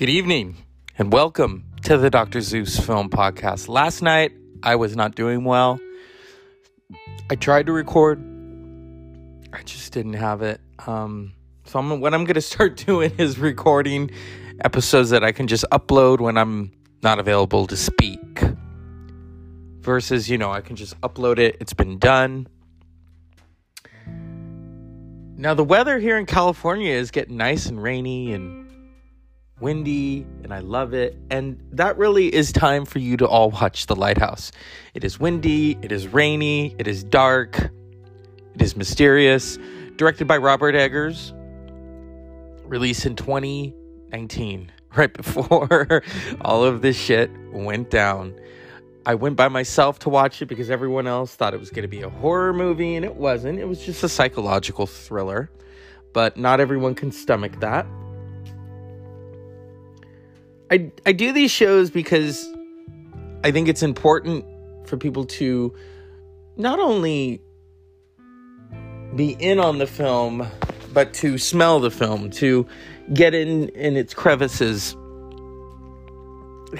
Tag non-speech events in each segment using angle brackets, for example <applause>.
Good evening and welcome to the Dr. Zeus Film Podcast. Last night I was not doing well. I tried to record, I just didn't have it. Um, so I'm, what I'm going <laughs> to start doing is recording episodes that I can just upload when I'm not available to speak. Versus, you know, I can just upload it, it's been done. Now, the weather here in California is getting nice and rainy and windy, and I love it. And that really is time for you to all watch The Lighthouse. It is windy, it is rainy, it is dark, it is mysterious. Directed by Robert Eggers, released in 2019, <laughs> right before <laughs> all of this shit went down. I went by myself to watch it because everyone else thought it was going to be a horror movie, and it wasn't. It was just a psychological thriller. But not everyone can stomach that. I, I do these shows because I think it's important for people to not only be in on the film, but to smell the film, to get in in its crevices,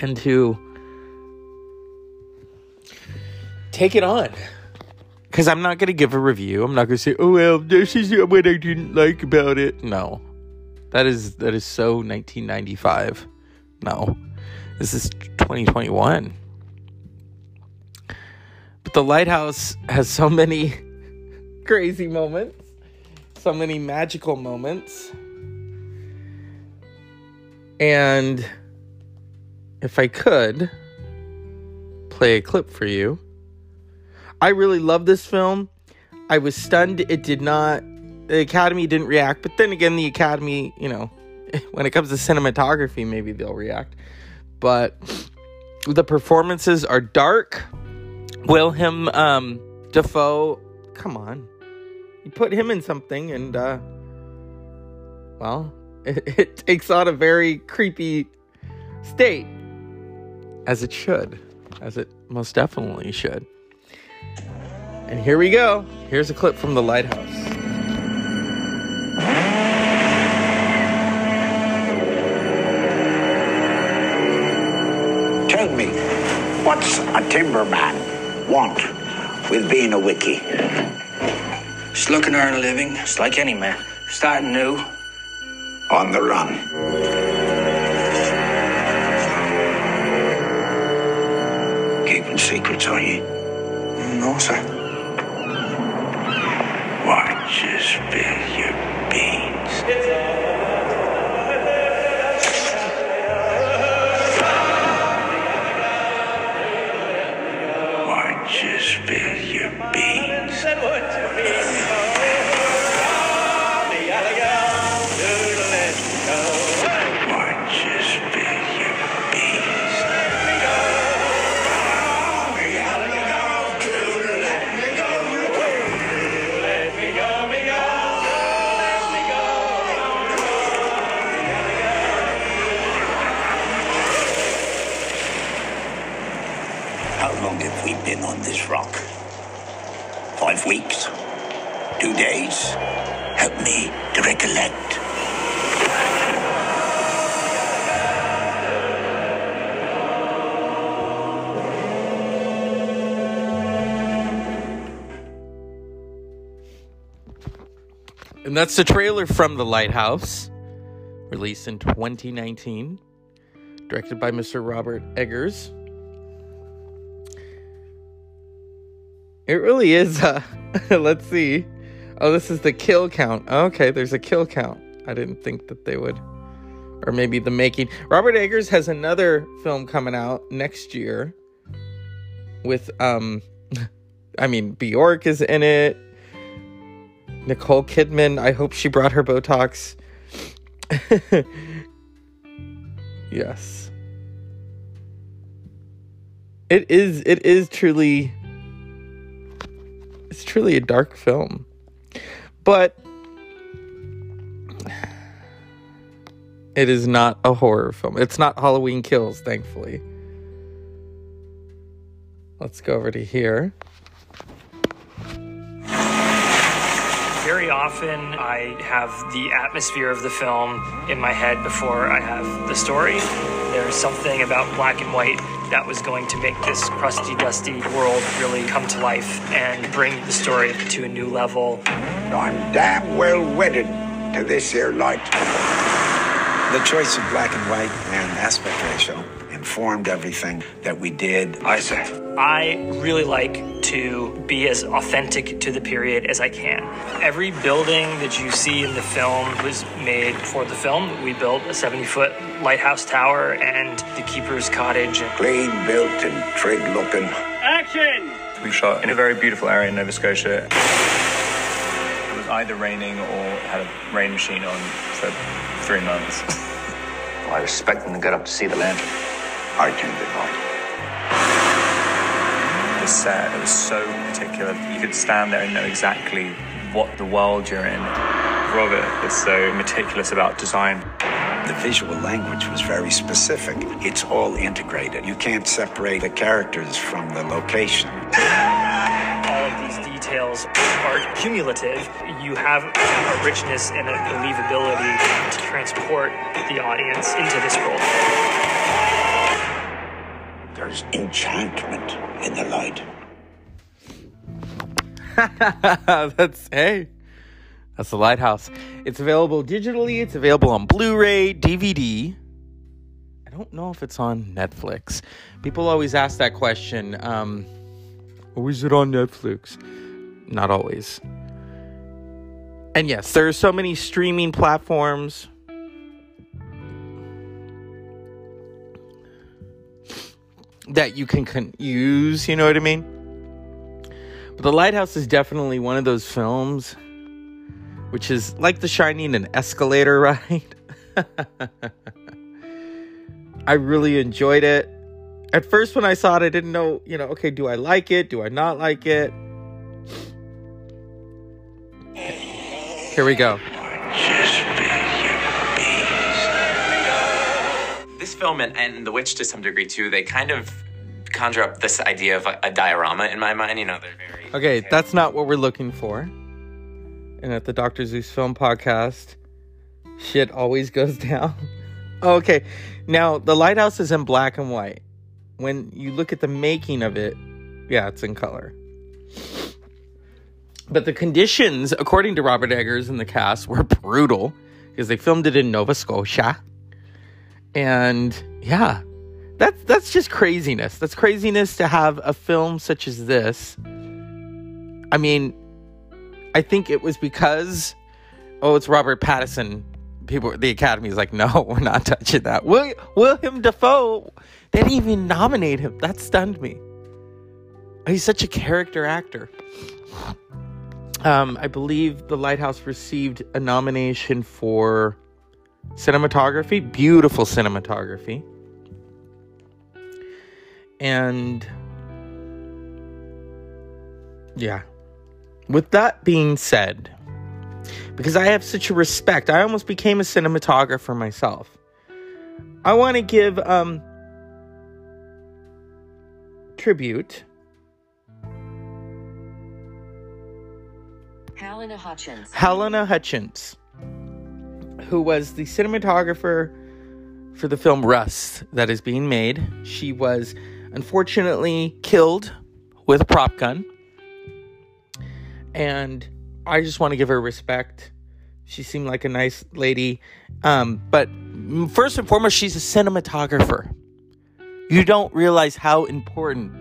and to take it on. Because I'm not going to give a review. I'm not going to say, "Oh well, this is what I didn't like about it." No, that is that is so 1995. No, this is 2021. But the lighthouse has so many <laughs> crazy moments, so many magical moments. And if I could play a clip for you, I really love this film. I was stunned it did not, the Academy didn't react, but then again, the Academy, you know, <laughs> when it comes to cinematography, maybe they'll react. But the performances are dark. William um, Dafoe, come on, you put him in something, and uh, well, <laughs> it, it takes on a very creepy state, as it should, as it most definitely should. And here we go. Here's a clip from The Lighthouse. What's a timberman want with being a wickie? Just looking to earn a living, just like any man. Starting new. On the run. Keeping secrets, are you? No, sir. Watch you spill your beans. How long have we been on this rock? Five weeks? Two days? Help me to recollect. And that's the trailer from The Lighthouse, released in 2019, directed by Mr. Robert Eggers. It really is. Uh, <laughs> let's see. Oh, this is the kill count. Okay, there's a kill count. I didn't think that they would. Or maybe the making. Robert Eggers has another film coming out next year with, um, <laughs> I mean, Bjork is in it. Nicole Kidman, I hope she brought her Botox. <laughs> yes. It is it is truly it's truly a dark film. But it is not a horror film. It's not Halloween Kills, thankfully. Let's go over to here. Very often, I have the atmosphere of the film in my head before I have the story. There's something about black and white that was going to make this crusty, dusty world really come to life and bring the story to a new level. I'm damn well wedded to this here light. The choice of black and white and aspect ratio informed everything that we did. I say. I really like to be as authentic to the period as I can. Every building that you see in the film was made for the film. We built a 70 foot lighthouse tower and the keeper's cottage. Clean built and trig looking. Action! We shot in a very beautiful area in Nova Scotia. It was either raining or had a rain machine on for three months. <laughs> Well, I was expecting to get up to see the lantern. I turned it on. The set, it was so particular. You could stand there and know exactly what the world you're in. Robert is so meticulous about design. The visual language was very specific. It's all integrated. You can't separate the characters from the location. <laughs> All of these details are cumulative. You have a richness and a believability to transport the audience into this world. There's enchantment in the light. <laughs> that's hey. That's the Lighthouse. It's available digitally, it's available on Blu-ray, DVD. I don't know if it's on Netflix. People always ask that question. Um, or is it on Netflix? Not always. And yes, there are so many streaming platforms. That you can con- use, you know what I mean? But The Lighthouse is definitely one of those films which is like The Shining, an escalator <laughs> ride. I really enjoyed it. At first, when I saw it, I didn't know, you know, okay, do I like it? Do I not like it? Here we go. Film and, and The Witch to some degree too, they kind of conjure up this idea of a, a diorama in my mind. You know, they're very Okay, that's not what we're looking for. And at the Dr. Zeus Film Podcast, shit always goes <laughs> down. okay, now the lighthouse is in black and white. When you look at the making of it, yeah, it's in color. But the conditions, according to Robert Eggers and the cast, were brutal because they filmed it in Nova Scotia. And yeah, that's that's just craziness. That's craziness to have a film such as this. I mean, I think it was because oh, it's Robert Pattinson. People, the Academy's like, <laughs> no, we're not touching that. Will, William Dafoe, they didn't even nominate him. That stunned me. He's such a character actor. Um, I believe The Lighthouse received a nomination for cinematography, beautiful cinematography. And yeah. With that being said, because I have such a respect, I almost became a cinematographer myself. I want to give um tribute Halyna Hutchins. Halyna Hutchins, who was the cinematographer for the film Rust that is being made. She was unfortunately killed with a prop gun. And I just want to give her respect. She seemed like a nice lady. Um, but first and foremost, she's a cinematographer. You don't realize how important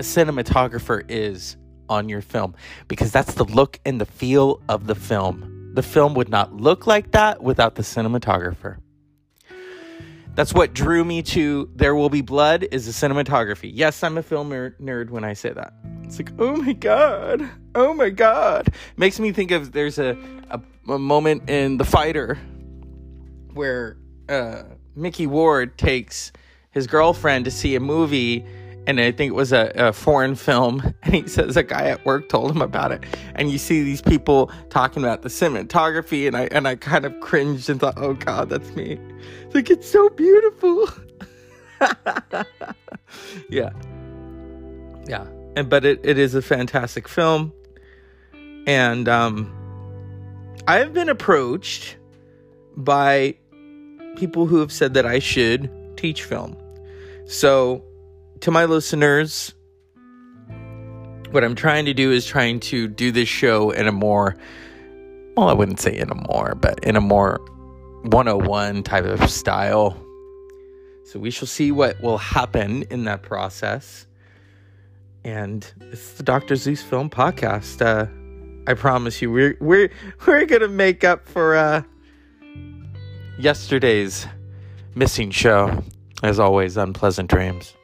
a cinematographer is on your film because that's the look and the feel of the film. The film would not look like that without the cinematographer. That's what drew me to There Will Be Blood is the cinematography. Yes, I'm a film nerd when I say that. It's like, oh my god, oh my god. Makes me think of there's a, a, a moment in The Fighter where uh, Micky Ward takes his girlfriend to see a movie and I think it was a, a, foreign film, <laughs> and he says a guy at work told him about it, and you see these people talking about the cinematography, and I and I kind of cringed and thought, oh god, that's me. It's like it's so beautiful. <laughs> yeah, yeah, and but it, it is a fantastic film, and um, I've been approached by people who have said that I should teach film. So, to my listeners, what I'm trying to do is trying to do this show in a more, well, I wouldn't say in a more, but in a more 101 type of style. So we shall see what will happen in that process. And it's the Dr. Zeus Film Podcast. Uh, I promise you, we're we're we're gonna make up for uh, yesterday's missing show. As always, unpleasant dreams.